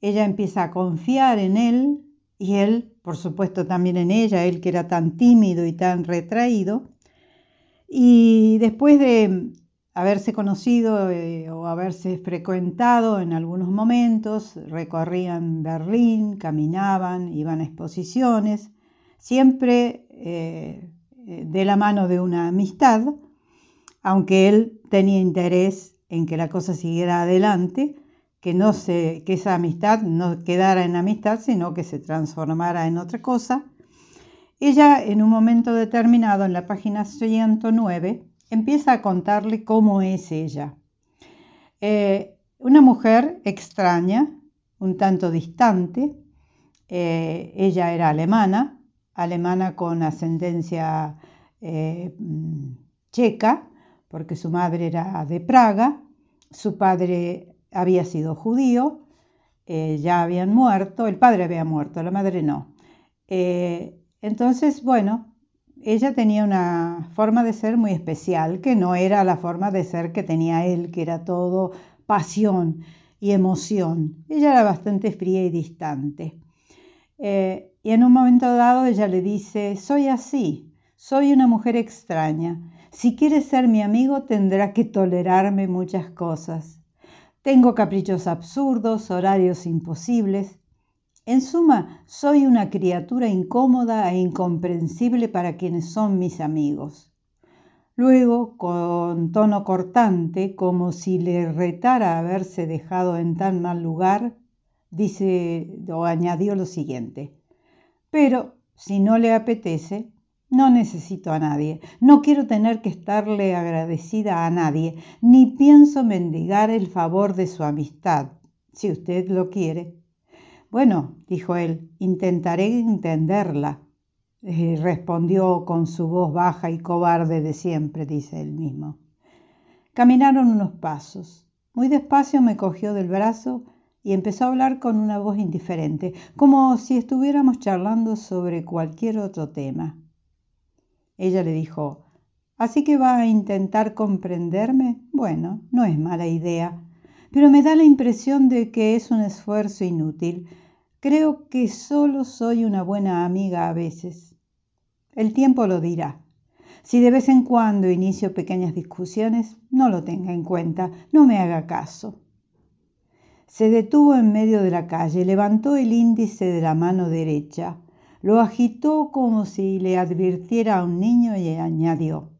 A: ella empieza a confiar en él y él, por supuesto, también en ella, él que era tan tímido y tan retraído. Y después de haberse conocido eh, o haberse frecuentado en algunos momentos, recorrían Berlín, caminaban, iban a exposiciones, siempre eh, de la mano de una amistad, aunque él tenía interés en que la cosa siguiera adelante, que, no se, que esa amistad no quedara en amistad, sino que se transformara en otra cosa. Ella en un momento determinado, en la página 109, empieza a contarle cómo es ella. Eh, una mujer extraña, un tanto distante. Eh, ella era alemana, alemana con ascendencia eh, checa, porque su madre era de Praga, su padre había sido judío, ya habían muerto, el padre había muerto, la madre no. entonces, bueno, ella tenía una forma de ser muy especial, que no era la forma de ser que tenía él, que era todo pasión y emoción. Ella era bastante fría y distante. Eh, y en un momento dado ella le dice, soy así, soy una mujer extraña. Si quieres ser mi amigo tendrá que tolerarme muchas cosas. Tengo caprichos absurdos, horarios imposibles, en suma, soy una criatura incómoda e incomprensible para quienes son mis amigos. Luego, con tono cortante, como si le retara haberse dejado en tan mal lugar, dice o añadió lo siguiente. Pero, si no le apetece, no necesito a nadie, no quiero tener que estarle agradecida a nadie, ni pienso mendigar el favor de su amistad, si usted lo quiere. Bueno, dijo él, intentaré entenderla. Eh, respondió con su voz baja y cobarde de siempre, dice él mismo. Caminaron unos pasos. Muy despacio me cogió del brazo y empezó a hablar con una voz indiferente, como si estuviéramos charlando sobre cualquier otro tema. Ella le dijo, ¿Así que va a intentar comprenderme? Bueno, no es mala idea, pero me da la impresión de que es un esfuerzo inútil. Creo que solo soy una buena amiga a veces. El tiempo lo dirá. Si de vez en cuando inicio pequeñas discusiones, no lo tenga en cuenta, no me haga caso. Se detuvo en medio de la calle, levantó el índice de la mano derecha, lo agitó como si le advirtiera a un niño y añadió,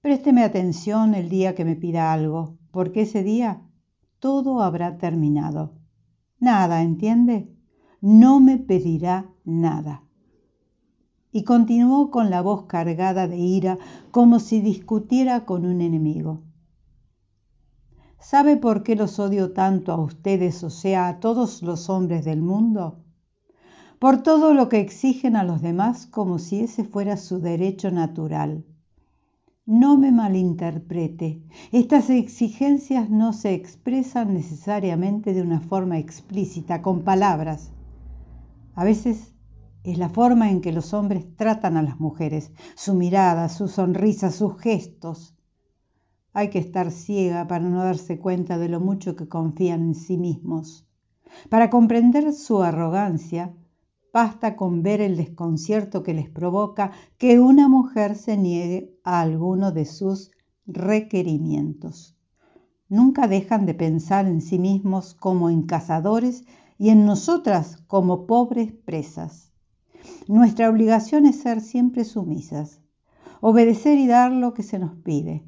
A: Présteme atención el día que me pida algo, porque ese día todo habrá terminado. Nada, ¿entiende? No me pedirá nada. Y continuó con la voz cargada de ira, como si discutiera con un enemigo. ¿Sabe por qué los odio tanto a ustedes, o sea, a todos los hombres del mundo? Por todo lo que exigen a los demás como si ese fuera su derecho natural. No me malinterprete, estas exigencias no se expresan necesariamente de una forma explícita, con palabras. A veces es la forma en que los hombres tratan a las mujeres, su mirada, su sonrisa, sus gestos. Hay que estar ciega para no darse cuenta de lo mucho que confían en sí mismos. Para comprender su arrogancia, basta con ver el desconcierto que les provoca que una mujer se niegue a alguno de sus requerimientos. Nunca dejan de pensar en sí mismos como en cazadores y en nosotras como pobres presas. Nuestra obligación es ser siempre sumisas, obedecer y dar lo que se nos pide.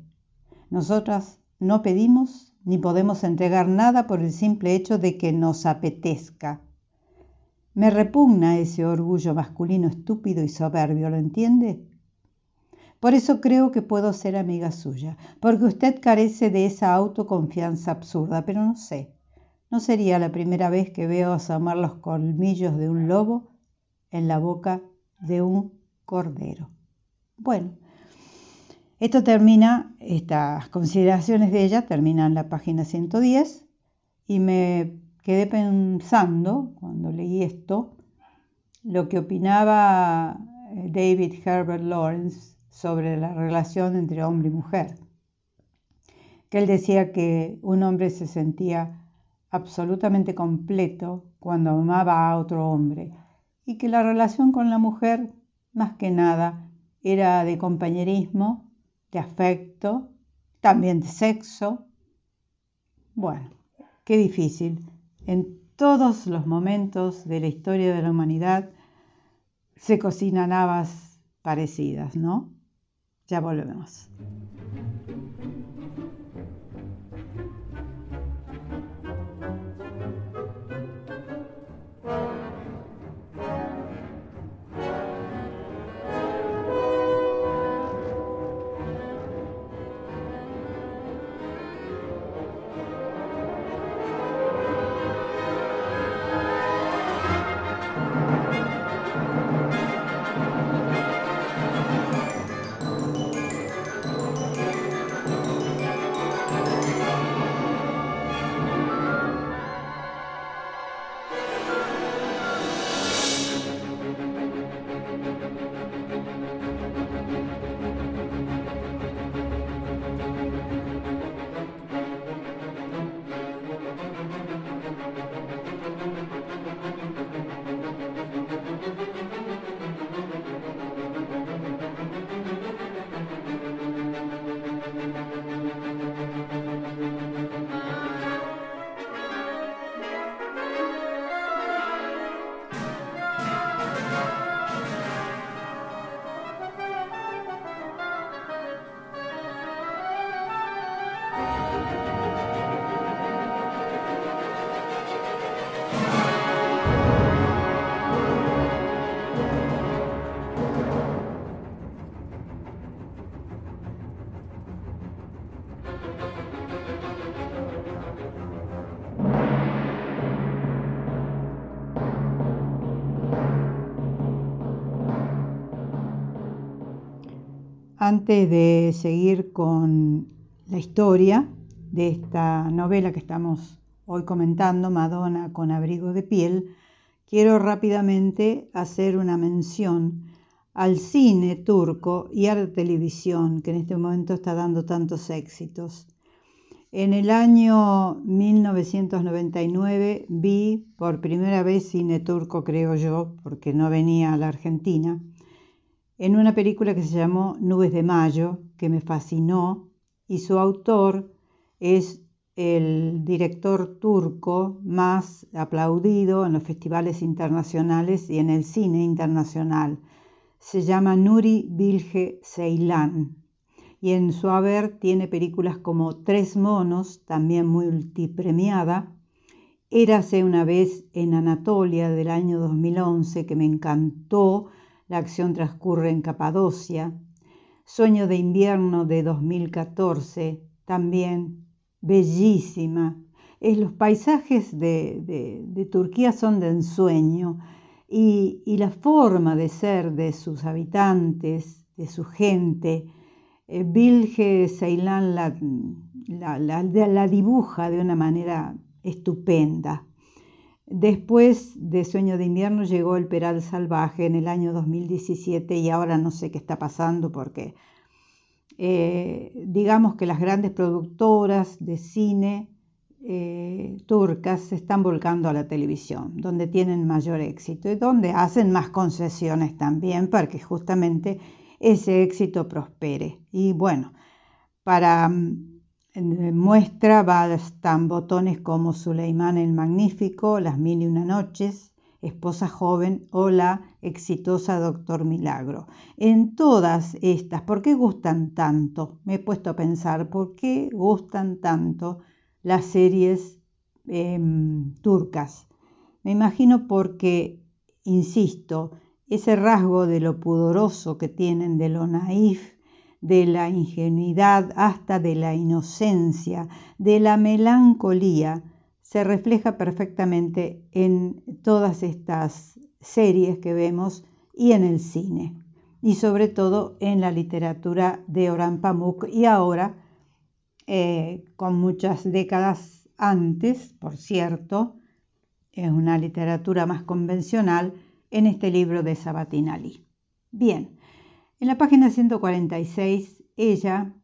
A: Nosotras no pedimos ni podemos entregar nada por el simple hecho de que nos apetezca. Me repugna ese orgullo masculino estúpido y soberbio, ¿lo entiende? Por eso creo que puedo ser amiga suya, porque usted carece de esa autoconfianza absurda, pero no sé. No sería la primera vez que veo asomar los colmillos de un lobo en la boca de un cordero. Bueno, esto termina, estas consideraciones de ella terminan en la página 110 y me quedé pensando cuando leí esto lo que opinaba eh, David Herbert Lawrence sobre la relación entre hombre y mujer, que él decía que un hombre se sentía absolutamente completo cuando amaba a otro hombre y que la relación con la mujer, más que nada, era de compañerismo, de afecto, también de sexo. Bueno, qué difícil. En todos los momentos de la historia de la humanidad se cocinan habas parecidas, ¿no? Ya volvemos. Antes de seguir con la historia de esta novela que estamos hoy comentando, Madonna con abrigo de piel, quiero rápidamente hacer una mención al cine turco y a la televisión, que en este momento está dando tantos éxitos. En el año 1999 vi por primera vez cine turco, creo yo, porque no venía a la Argentina, en una película que se llamó Nubes de Mayo, que me fascinó, y su autor es el director turco más aplaudido en los festivales internacionales y en el cine internacional. Se llama Nuri Bilge Ceylan y en su haber tiene películas como Tres monos, también multipremiada, Érase una vez en Anatolia del año 2011 que me encantó la acción transcurre en Capadocia. Sueño de invierno de 2014, también bellísima. Es, los paisajes de, Turquía son de ensueño y, la forma de ser de sus habitantes, de su gente. Eh, Bilge Ceylan la dibuja de una manera estupenda. Después de Sueño de invierno llegó El Peral Salvaje en el año 2017 y ahora no sé qué está pasando porque eh, digamos que las grandes productoras de cine eh, turcas se están volcando a la televisión, donde tienen mayor éxito y donde hacen más concesiones también para que justamente ese éxito prospere. Y bueno, para muestra bastan botones como Suleimán el Magnífico, Las Mil y Una Noches, Esposa Joven o la exitosa Doctor Milagro. En todas estas, ¿por qué gustan tanto? Me he puesto a pensar, ¿por qué gustan tanto las series em, turcas. Me imagino porque, insisto, ese rasgo de lo pudoroso que tienen, de lo naif, de la ingenuidad hasta de la inocencia, de la melancolía, se refleja perfectamente en todas estas series que vemos y en el cine, y sobre todo en la literatura de Orhan Pamuk y ahora, eh, con muchas décadas antes, por cierto, es una literatura más convencional, en este libro de Sabatina Ali. Bien, en la página 146, ella,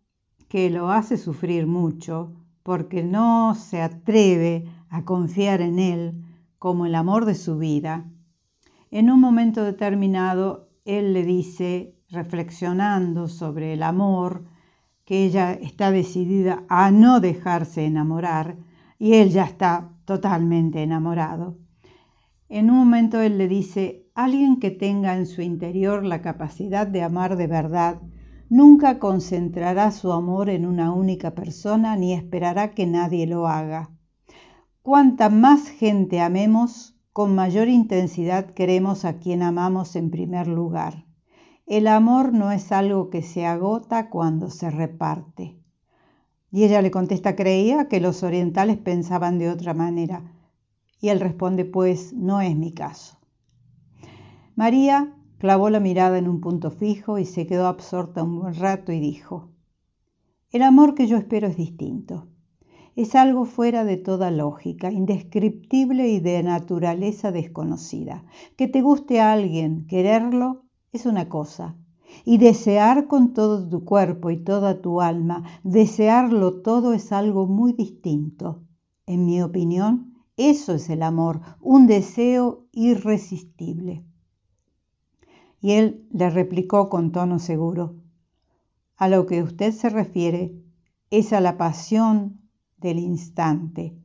A: que lo hace sufrir mucho porque no se atreve a confiar en él como el amor de su vida, en un momento determinado él le dice, reflexionando sobre el amor, que ella está decidida a no dejarse enamorar y él ya está totalmente enamorado. En un momento él le dice, alguien que tenga en su interior la capacidad de amar de verdad, nunca concentrará su amor en una única persona ni esperará que nadie lo haga. Cuanta más gente amemos, con mayor intensidad queremos a quien amamos en primer lugar. El amor no es algo que se agota cuando se reparte. Y ella le contesta, creía que los orientales pensaban de otra manera. Y él responde, pues no es mi caso. María clavó la mirada en un punto fijo y se quedó absorta un buen rato y dijo, el amor que yo espero es distinto. Es algo fuera de toda lógica, indescriptible y de naturaleza desconocida. Que te guste a alguien, quererlo, es una cosa. Y desear con todo tu cuerpo y toda tu alma, desearlo todo es algo muy distinto. En mi opinión, eso es el amor, un deseo irresistible. Y él le replicó con tono seguro, a lo que usted se refiere es a la pasión del instante.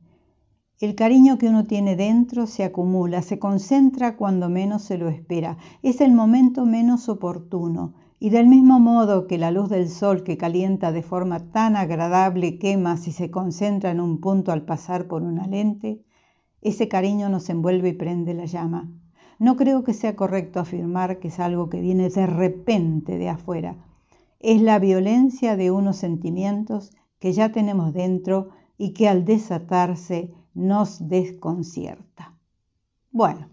A: El cariño que uno tiene dentro se acumula, se concentra cuando menos se lo espera, es el momento menos oportuno, y del mismo modo que la luz del sol que calienta de forma tan agradable quema si se concentra en un punto al pasar por una lente, ese cariño nos envuelve y prende la llama. No creo que sea correcto afirmar que es algo que viene de repente de afuera. Es la violencia de unos sentimientos que ya tenemos dentro y que al desatarse nos desconcierta. Bueno,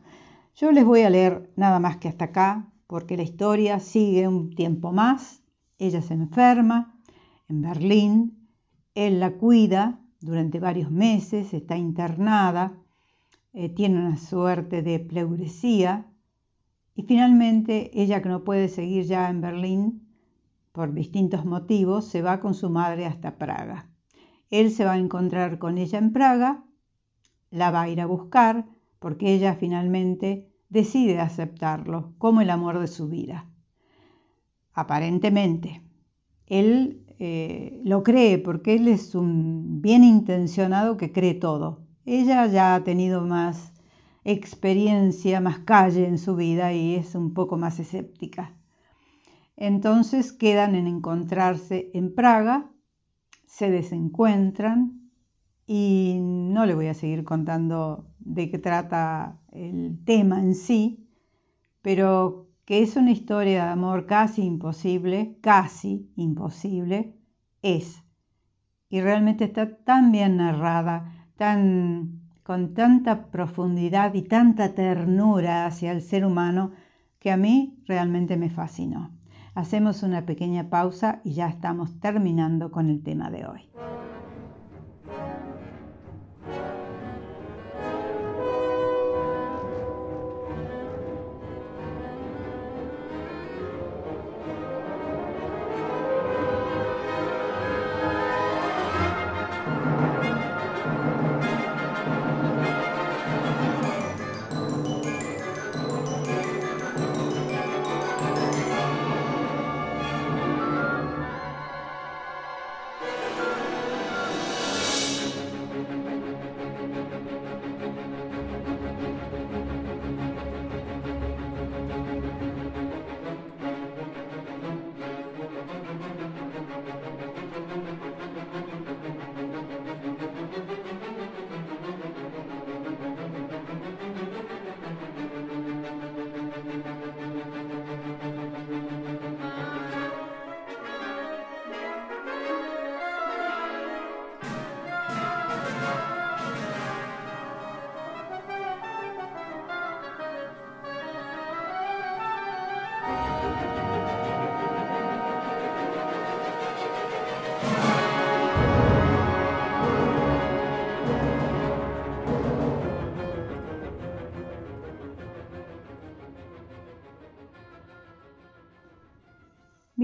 A: yo les voy a leer nada más que hasta acá, porque la historia sigue un tiempo más. Ella se enferma en Berlín, él la cuida durante varios meses, está internada eh, tiene una suerte de pleuresía y finalmente ella que no puede seguir ya en Berlín por distintos motivos, se va con su madre hasta Praga. Él se va a encontrar con ella en Praga, la va a ir a buscar porque ella finalmente decide aceptarlo como el amor de su vida. Aparentemente, él eh, lo cree porque él es un bien intencionado que cree todo. Ella ya ha tenido más experiencia, más calle en su vida y es un poco más escéptica. Entonces quedan en encontrarse en Praga, se desencuentran y no le voy a seguir contando de qué trata el tema en sí, pero que es una historia de amor casi imposible, casi imposible, es. Y realmente está tan bien narrada tan, con tanta profundidad y tanta ternura hacia el ser humano que a mí realmente me fascinó. Hacemos una pequeña pausa y ya estamos terminando con el tema de hoy.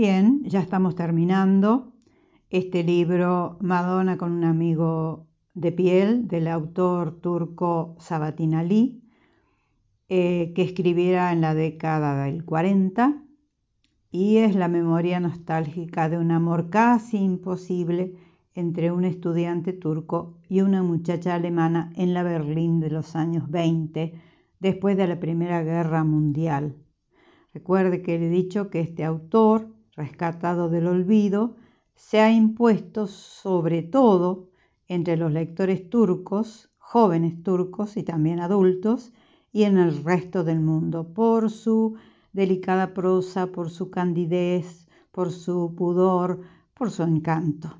A: Bien, ya estamos terminando este libro Madonna con un amigo de piel del autor turco Sabatin Ali, eh, que escribiera en la década del 40 y es la memoria nostálgica de un amor casi imposible entre un estudiante turco y una muchacha alemana en la Berlín de los años 20, después de la Primera Guerra Mundial. Recuerde que le he dicho que este autor rescatado del olvido, se ha impuesto sobre todo entre los lectores turcos, jóvenes turcos y también adultos, y en el resto del mundo, por su delicada prosa, por su candidez, por su pudor, por su encanto.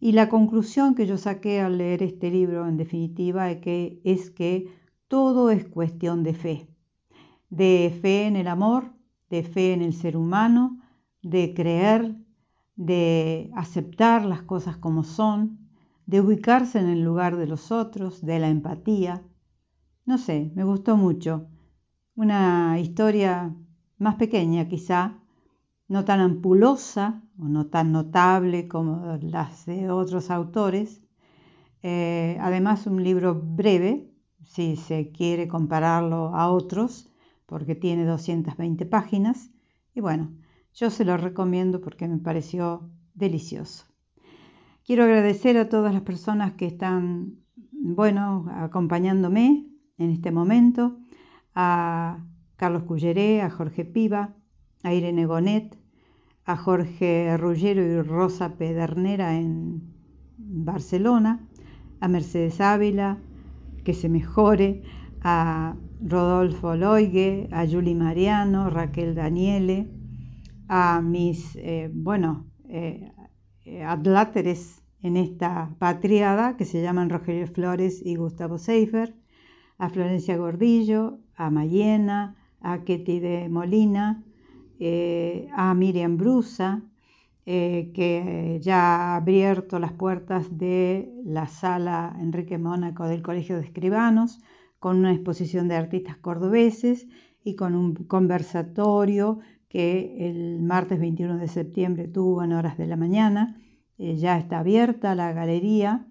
A: Y la conclusión que yo saqué al leer este libro, en definitiva, es que, es que todo es cuestión de fe, de fe en el amor, de fe en el ser humano, de creer, de aceptar las cosas como son, de ubicarse en el lugar de los otros, de la empatía. No sé, me gustó mucho. Una historia más pequeña quizá, no tan ampulosa o no tan notable como las de otros autores. Eh, además, un libro breve, si se quiere compararlo a otros, porque tiene 220 páginas. Y bueno, yo se lo recomiendo porque me pareció delicioso. Quiero agradecer a todas las personas que están, bueno, acompañándome en este momento, a Carlos Culleré, a Jorge Piva, a Irene Gonet, a Jorge Ruggero y Rosa Pedernera en Barcelona, a Mercedes Ávila, que se mejore, a Rodolfo Loigue, a Juli Mariano, Raquel Daniele, a mis, eh, bueno, eh, adláteres en esta patriada que se llaman Rogelio Flores y Gustavo Seifer, a Florencia Gordillo, a Mayena, a Ketty de Molina, eh, a Miriam Brusa, que ya ha abierto las puertas de la sala Enrique Mónaco del Colegio de Escribanos con una exposición de artistas cordobeses y con un conversatorio que el martes 21 de septiembre tuvo en horas de la mañana. Eh, ya está abierta la galería.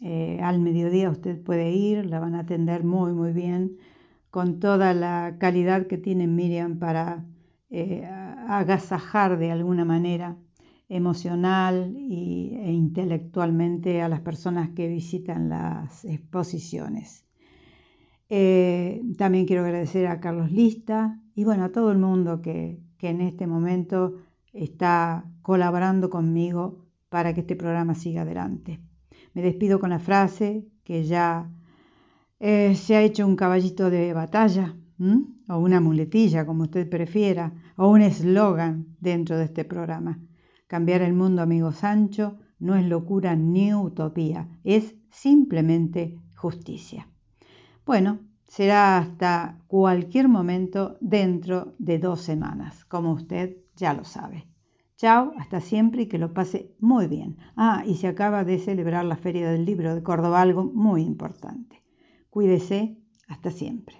A: Eh, al mediodía usted puede ir, la van a atender muy, muy bien, con toda la calidad que tiene Miriam para eh, agasajar de alguna manera emocional e intelectualmente a las personas que visitan las exposiciones. también quiero agradecer a Carlos Lista y bueno, a todo el mundo que, que en este momento está colaborando conmigo para que este programa siga adelante. Me despido con la frase que ya eh, se ha hecho un caballito de batalla, o una muletilla, como usted prefiera, o un eslogan dentro de este programa. Cambiar el mundo, amigo Sancho, no es locura ni utopía, es simplemente justicia. Bueno, será hasta cualquier momento dentro de dos semanas, como usted ya lo sabe. Chao, hasta siempre y que lo pase muy bien. Ah, y se acaba de celebrar la Feria del Libro de Córdoba, algo muy importante. Cuídese, hasta siempre.